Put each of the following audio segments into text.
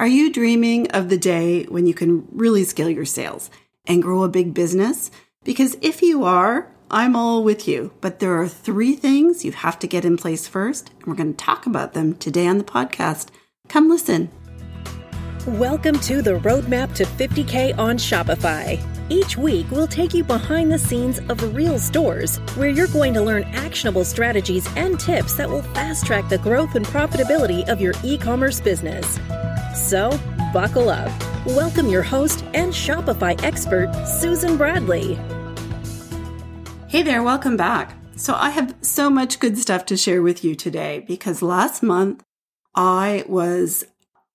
Are you dreaming of the day when you can really scale your sales and grow a big business? Because if you are, I'm all with you. But there are three things you have to get in place first, and we're going to talk about them today on the podcast. Come listen. Welcome to the Roadmap to 50K on Shopify. Each week, we'll take you behind the scenes of real stores where you're going to learn actionable strategies and tips that will fast track the growth and profitability of your e commerce business. So, buckle up. Welcome your host and Shopify expert, Susan Bradley. Hey there, welcome back. So, I have so much good stuff to share with you today because last month I was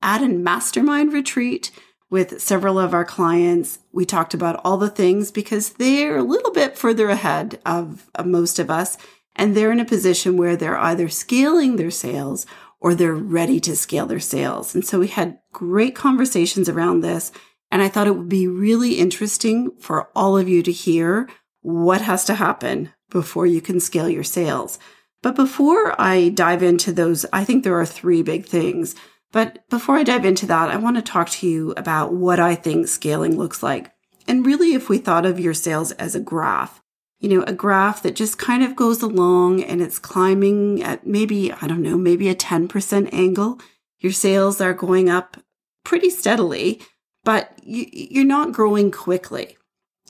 at a mastermind retreat with several of our clients. We talked about all the things because they're a little bit further ahead of, of most of us, and they're in a position where they're either scaling their sales or they're ready to scale their sales. And so we had great conversations around this. And I thought it would be really interesting for all of you to hear what has to happen before you can scale your sales. But before I dive into those, I think there are three big things. But before I dive into that, I want to talk to you about what I think scaling looks like. And really, if we thought of your sales as a graph, you know, a graph that just kind of goes along and it's climbing at maybe, I don't know, maybe a 10% angle. Your sales are going up pretty steadily, but you, are not growing quickly.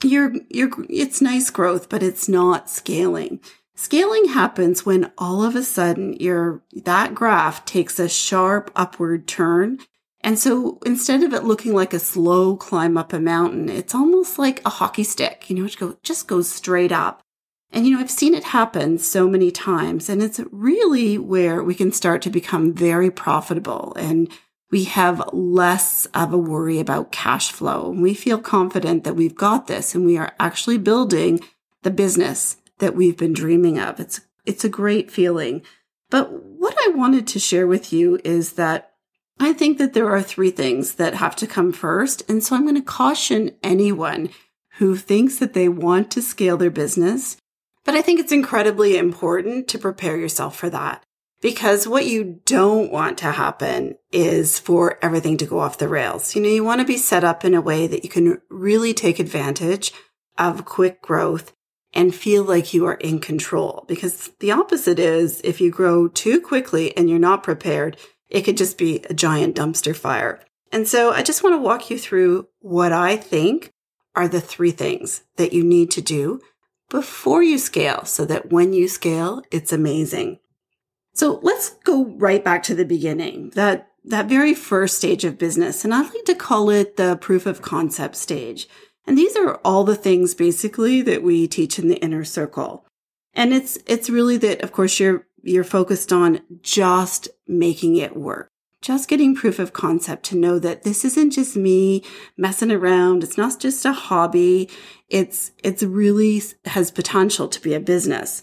You're, you're, it's nice growth, but it's not scaling. Scaling happens when all of a sudden your, that graph takes a sharp upward turn and so instead of it looking like a slow climb up a mountain, it's almost like a hockey stick, you know, it go, just goes straight up. And, you know, I've seen it happen so many times, and it's really where we can start to become very profitable and we have less of a worry about cash flow. We feel confident that we've got this and we are actually building the business that we've been dreaming of. It's, it's a great feeling. But what I wanted to share with you is that I think that there are three things that have to come first. And so I'm going to caution anyone who thinks that they want to scale their business. But I think it's incredibly important to prepare yourself for that because what you don't want to happen is for everything to go off the rails. You know, you want to be set up in a way that you can really take advantage of quick growth and feel like you are in control because the opposite is if you grow too quickly and you're not prepared, it could just be a giant dumpster fire. And so I just want to walk you through what I think are the three things that you need to do before you scale so that when you scale, it's amazing. So let's go right back to the beginning, that, that very first stage of business. And I like to call it the proof of concept stage. And these are all the things basically that we teach in the inner circle. And it's, it's really that, of course, you're you're focused on just making it work. Just getting proof of concept to know that this isn't just me messing around. It's not just a hobby. It's, it's really has potential to be a business.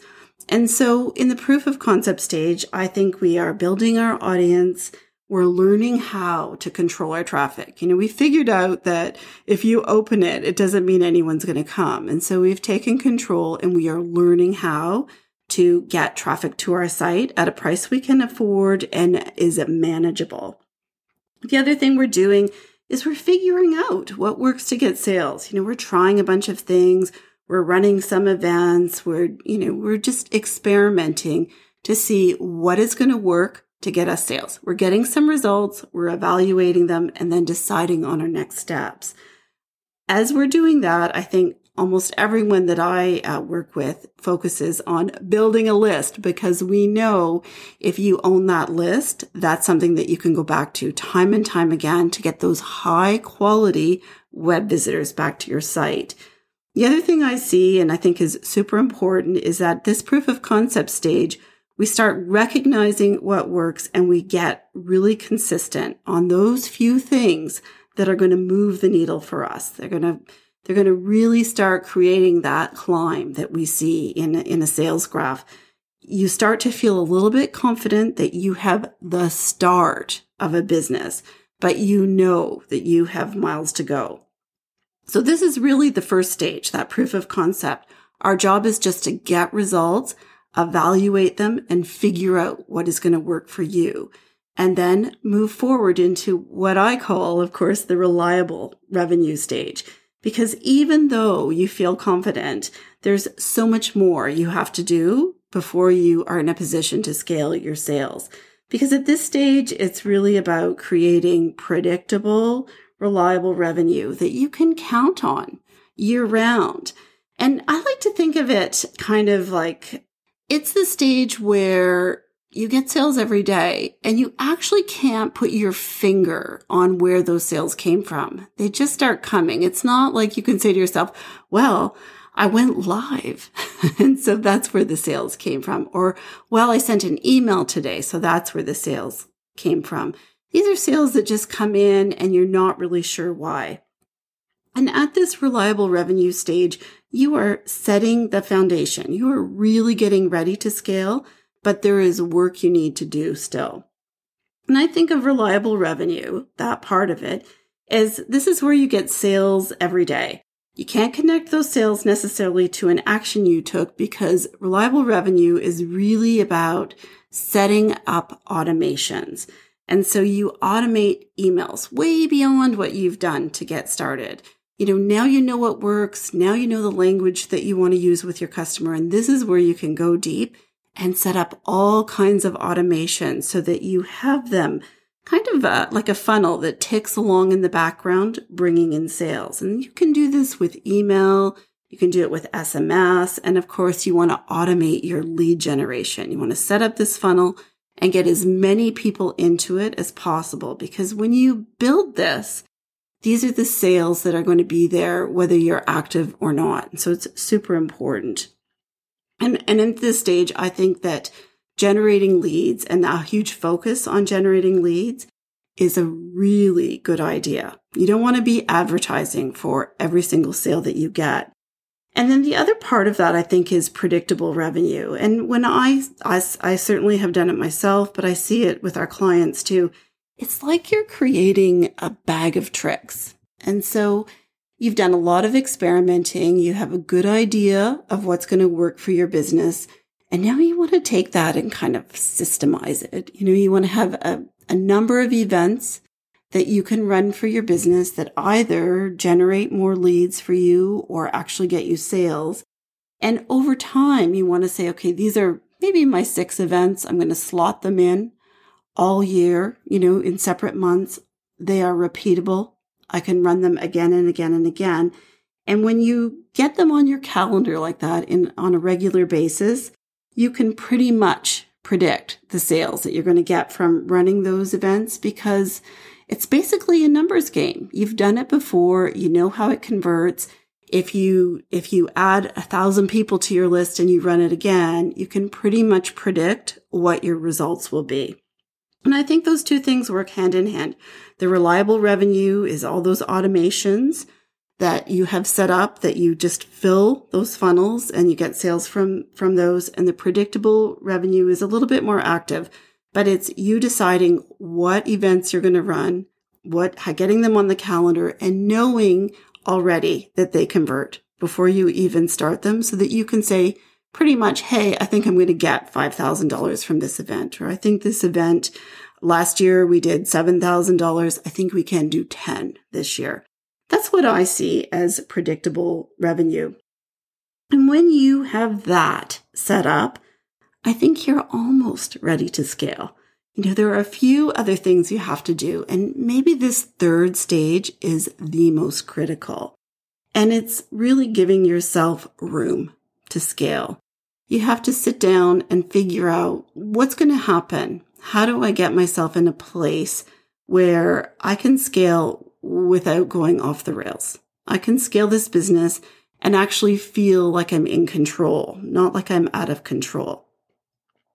And so in the proof of concept stage, I think we are building our audience. We're learning how to control our traffic. You know, we figured out that if you open it, it doesn't mean anyone's going to come. And so we've taken control and we are learning how to get traffic to our site at a price we can afford and is manageable. The other thing we're doing is we're figuring out what works to get sales. You know, we're trying a bunch of things. We're running some events. We're, you know, we're just experimenting to see what is going to work to get us sales. We're getting some results. We're evaluating them and then deciding on our next steps. As we're doing that, I think almost everyone that I uh, work with focuses on building a list because we know if you own that list, that's something that you can go back to time and time again to get those high quality web visitors back to your site. The other thing I see and I think is super important is that this proof of concept stage, we start recognizing what works and we get really consistent on those few things that are going to move the needle for us. They're going to they're going to really start creating that climb that we see in, in a sales graph. You start to feel a little bit confident that you have the start of a business, but you know that you have miles to go. So this is really the first stage, that proof of concept. Our job is just to get results, evaluate them and figure out what is going to work for you. and then move forward into what I call, of course, the reliable revenue stage. Because even though you feel confident, there's so much more you have to do before you are in a position to scale your sales. Because at this stage, it's really about creating predictable, reliable revenue that you can count on year round. And I like to think of it kind of like it's the stage where you get sales every day and you actually can't put your finger on where those sales came from. They just start coming. It's not like you can say to yourself, well, I went live. and so that's where the sales came from. Or, well, I sent an email today. So that's where the sales came from. These are sales that just come in and you're not really sure why. And at this reliable revenue stage, you are setting the foundation. You are really getting ready to scale but there is work you need to do still. And I think of reliable revenue, that part of it, is this is where you get sales every day. You can't connect those sales necessarily to an action you took because reliable revenue is really about setting up automations. And so you automate emails way beyond what you've done to get started. You know, now you know what works. Now you know the language that you want to use with your customer. And this is where you can go deep and set up all kinds of automation so that you have them kind of uh, like a funnel that ticks along in the background, bringing in sales. And you can do this with email. You can do it with SMS. And of course, you want to automate your lead generation. You want to set up this funnel and get as many people into it as possible. Because when you build this, these are the sales that are going to be there, whether you're active or not. So it's super important. And, and at this stage, I think that generating leads and a huge focus on generating leads is a really good idea. You don't want to be advertising for every single sale that you get. And then the other part of that, I think, is predictable revenue. And when I, I, I certainly have done it myself, but I see it with our clients too. It's like you're creating a bag of tricks. And so You've done a lot of experimenting. You have a good idea of what's going to work for your business. And now you want to take that and kind of systemize it. You know, you want to have a, a number of events that you can run for your business that either generate more leads for you or actually get you sales. And over time, you want to say, okay, these are maybe my six events. I'm going to slot them in all year, you know, in separate months. They are repeatable. I can run them again and again and again. And when you get them on your calendar like that in on a regular basis, you can pretty much predict the sales that you're going to get from running those events because it's basically a numbers game. You've done it before. You know how it converts. If you, if you add a thousand people to your list and you run it again, you can pretty much predict what your results will be. And I think those two things work hand in hand. The reliable revenue is all those automations that you have set up that you just fill those funnels and you get sales from, from those. And the predictable revenue is a little bit more active, but it's you deciding what events you're going to run, what, getting them on the calendar and knowing already that they convert before you even start them so that you can say, pretty much, hey, I think I'm going to get $5,000 from this event, or I think this event last year we did $7,000. I think we can do 10 this year. That's what I see as predictable revenue. And when you have that set up, I think you're almost ready to scale. You know, there are a few other things you have to do, and maybe this third stage is the most critical. And it's really giving yourself room to scale you have to sit down and figure out what's going to happen. How do I get myself in a place where I can scale without going off the rails? I can scale this business and actually feel like I'm in control, not like I'm out of control.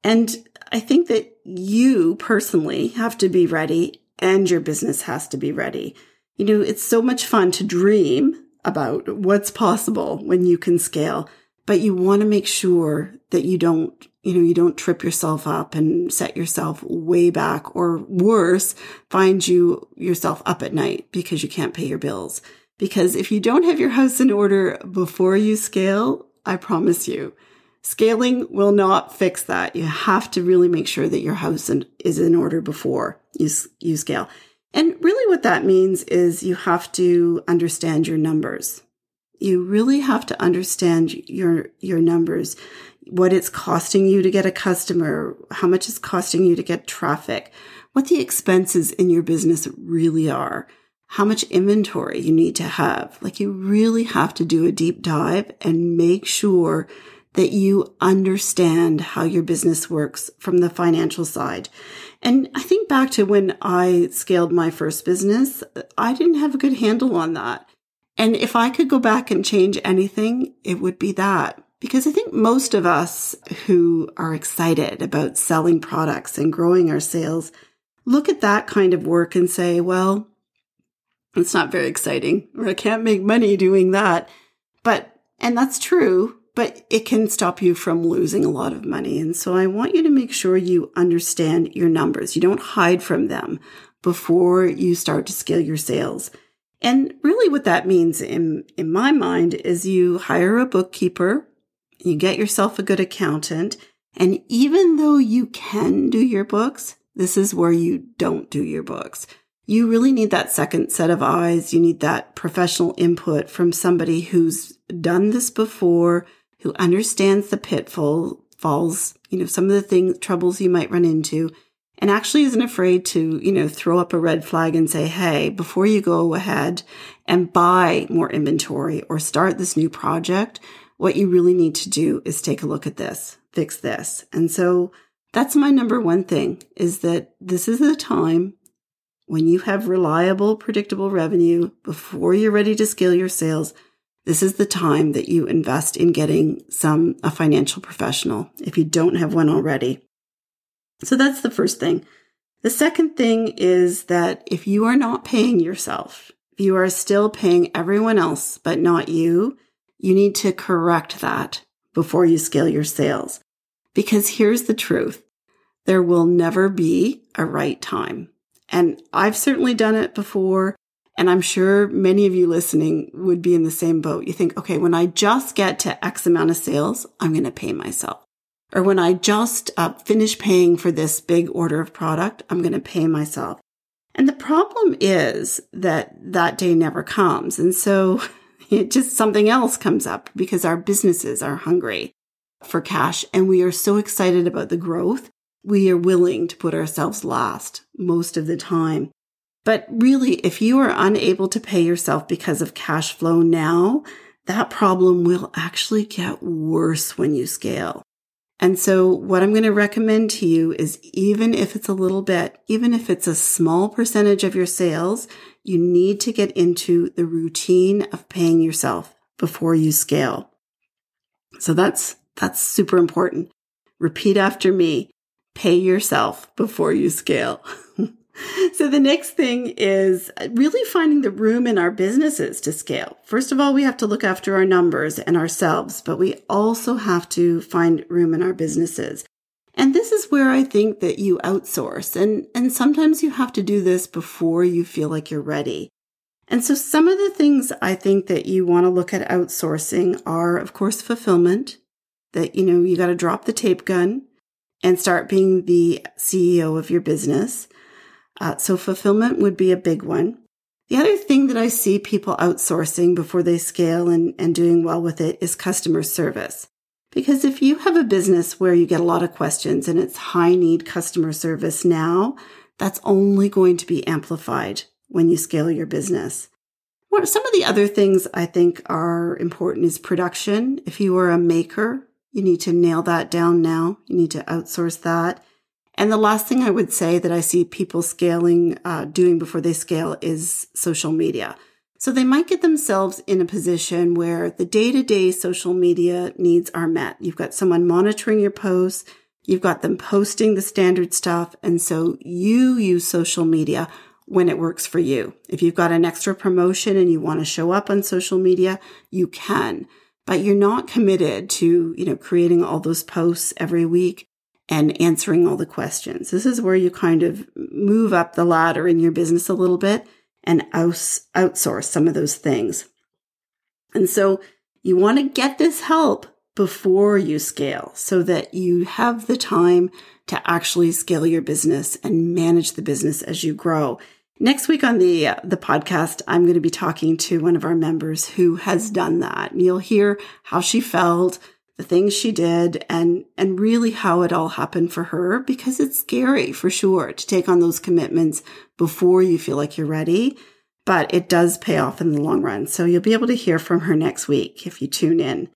And I think that you personally have to be ready and your business has to be ready. You know, it's so much fun to dream about what's possible when you can scale but you want to make sure that you don't, you know, you don't trip yourself up and set yourself way back or worse, find you yourself up at night because you can't pay your bills. Because if you don't have your house in order before you scale, I promise you, Scaling will not fix that. You have to really make sure that your house is in order before you, you scale. And really what that means is you have to understand your numbers. You really have to understand your, your numbers, what it's costing you to get a customer, how much it's costing you to get traffic, what the expenses in your business really are, how much inventory you need to have. Like you really have to do a deep dive and make sure that you understand how your business works from the financial side. And I think back to when I scaled my first business, I didn't have a good handle on that. And if I could go back and change anything, it would be that. Because I think most of us who are excited about selling products and growing our sales look at that kind of work and say, well, it's not very exciting, or I can't make money doing that. But, and that's true, but it can stop you from losing a lot of money. And so I want you to make sure you understand your numbers. You don't hide from them before you start to scale your sales. And really what that means in, in my mind is you hire a bookkeeper, you get yourself a good accountant. And even though you can do your books, this is where you don't do your books. You really need that second set of eyes. You need that professional input from somebody who's done this before, who understands the pitfall falls, you know, some of the things, troubles you might run into and actually isn't afraid to, you know, throw up a red flag and say, Hey, before you go ahead and buy more inventory or start this new project, what you really need to do is take a look at this, fix this. And so that's my number one thing is that this is the time when you have reliable, predictable revenue before you're ready to scale your sales this is the time that you invest in getting some, a financial professional if you don't have one already. So that's the first thing. The second thing is that if you are not paying yourself, if you are still paying everyone else, but not you, you need to correct that before you scale your sales. Because here's the truth. There will never be a right time. And I've certainly done it before. And I'm sure many of you listening would be in the same boat. You think, okay, when I just get to X amount of sales, I'm going to pay myself. Or when I just uh, finish paying for this big order of product, I'm going to pay myself. And the problem is that that day never comes. And so it just something else comes up because our businesses are hungry for cash and we are so excited about the growth. We are willing to put ourselves last most of the time. But really, if you are unable to pay yourself because of cash flow now, that problem will actually get worse when you scale. And so what I'm going to recommend to you is even if it's a little bit, even if it's a small percentage of your sales, you need to get into the routine of paying yourself before you scale. So that's, that's super important. Repeat after me. Pay yourself before you scale. So the next thing is really finding the room in our businesses to scale. First of all, we have to look after our numbers and ourselves, but we also have to find room in our businesses. And this is where I think that you outsource and, and sometimes you have to do this before you feel like you're ready. And so some of the things I think that you want to look at outsourcing are, of course, fulfillment that, you know, you got to drop the tape gun and start being the CEO of your business. Uh, so fulfillment would be a big one. The other thing that I see people outsourcing before they scale and, and doing well with it is customer service. Because if you have a business where you get a lot of questions and it's high need customer service now, that's only going to be amplified when you scale your business. Some of the other things I think are important is production. If you are a maker, you need to nail that down now. You need to outsource that. And the last thing I would say that I see people scaling, uh, doing before they scale is social media. So they might get themselves in a position where the day to day social media needs are met. You've got someone monitoring your posts. You've got them posting the standard stuff. And so you use social media when it works for you. If you've got an extra promotion and you want to show up on social media, you can, but you're not committed to, you know, creating all those posts every week and answering all the questions. This is where you kind of move up the ladder in your business a little bit and outsource some of those things. And so you want to get this help before you scale so that you have the time to actually scale your business and manage the business as you grow. Next week on the uh, the podcast, I'm going to be talking to one of our members who has done that. And you'll hear how she felt, the things she did, and and really how it all happened for her because it's scary for sure to take on those commitments before you feel like you're ready, but it does pay off in the long run. So you'll be able to hear from her next week if you tune in.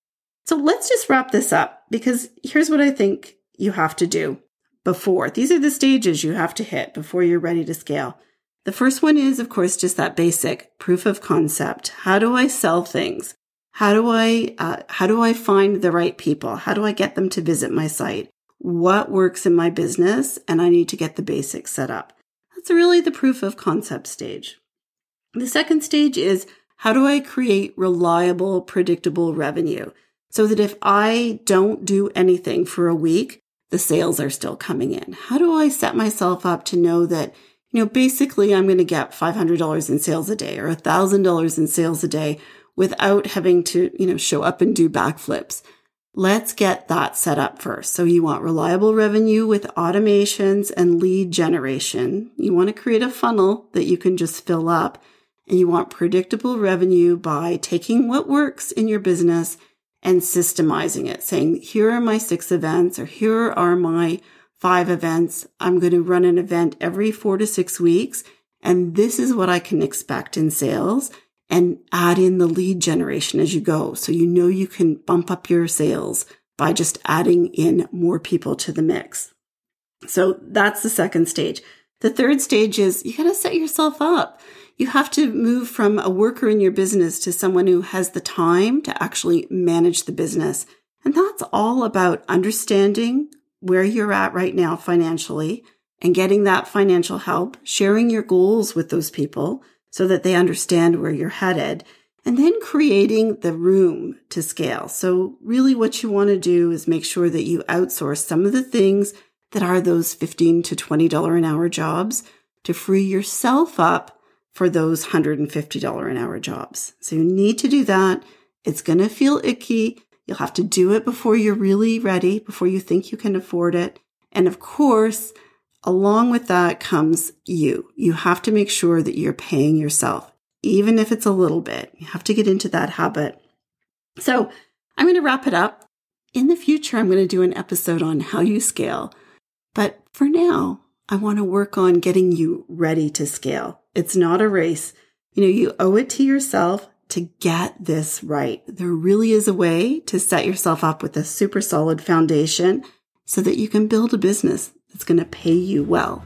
So let's just wrap this up because here's what I think you have to do before. These are the stages you have to hit before you're ready to scale. The first one is, of course, just that basic proof of concept. How do I sell things? How do I, uh, how do I find the right people? How do I get them to visit my site? What works in my business? And I need to get the basics set up. That's really the proof of concept stage. The second stage is how do I create reliable, predictable revenue so that if I don't do anything for a week, the sales are still coming in? How do I set myself up to know that you know, basically I'm going to get $500 in sales a day or $1,000 in sales a day without having to, you know, show up and do backflips. Let's get that set up first. So you want reliable revenue with automations and lead generation. You want to create a funnel that you can just fill up and you want predictable revenue by taking what works in your business and systemizing it, saying, here are my six events or here are my five events. I'm going to run an event every four to six weeks. And this is what I can expect in sales and add in the lead generation as you go. So you know you can bump up your sales by just adding in more people to the mix. So that's the second stage. The third stage is you got to set yourself up. You have to move from a worker in your business to someone who has the time to actually manage the business. And that's all about understanding where you're at right now financially and getting that financial help, sharing your goals with those people so that they understand where you're headed, and then creating the room to scale. So really what you want to do is make sure that you outsource some of the things that are those 15 to $20 an hour jobs to free yourself up for those $150 an hour jobs. So you need to do that. It's going to feel icky. You'll have to do it before you're really ready, before you think you can afford it. And of course, along with that comes you. You have to make sure that you're paying yourself, even if it's a little bit. You have to get into that habit. So I'm going to wrap it up. In the future, I'm going to do an episode on how you scale. But for now, I want to work on getting you ready to scale. It's not a race. You know, you owe it to yourself to get this right. There really is a way to set yourself up with a super solid foundation so that you can build a business that's going to pay you well.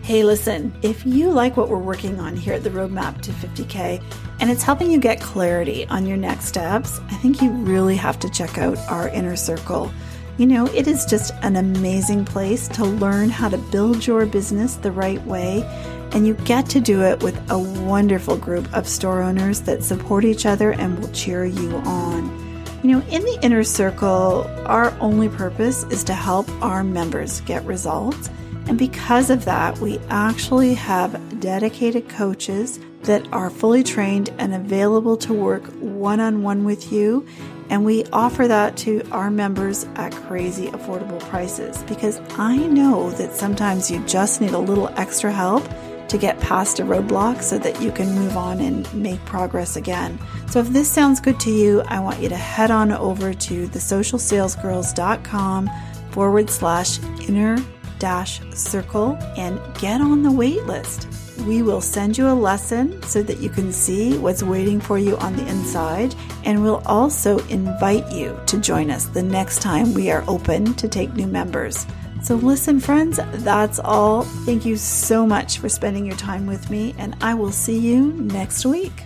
Hey, listen, if you like what we're working on here at the Roadmap to 50K and it's helping you get clarity on your next steps, I think you really have to check out our inner circle. You know, it is just an amazing place to learn how to build your business the right way and you get to do it with a wonderful group of store owners that support each other and will cheer you on. You know, in the inner circle, our only purpose is to help our members get results. And because of that, we actually have dedicated coaches that are fully trained and available to work one on one with you. And we offer that to our members at crazy affordable prices because I know that sometimes you just need a little extra help to get past a roadblock so that you can move on and make progress again. So if this sounds good to you, I want you to head on over to thesocialsalesgirls.com forward slash inner dash circle and get on the wait list. We will send you a lesson so that you can see what's waiting for you on the inside, and we'll also invite you to join us the next time we are open to take new members. So, listen, friends, that's all. Thank you so much for spending your time with me, and I will see you next week.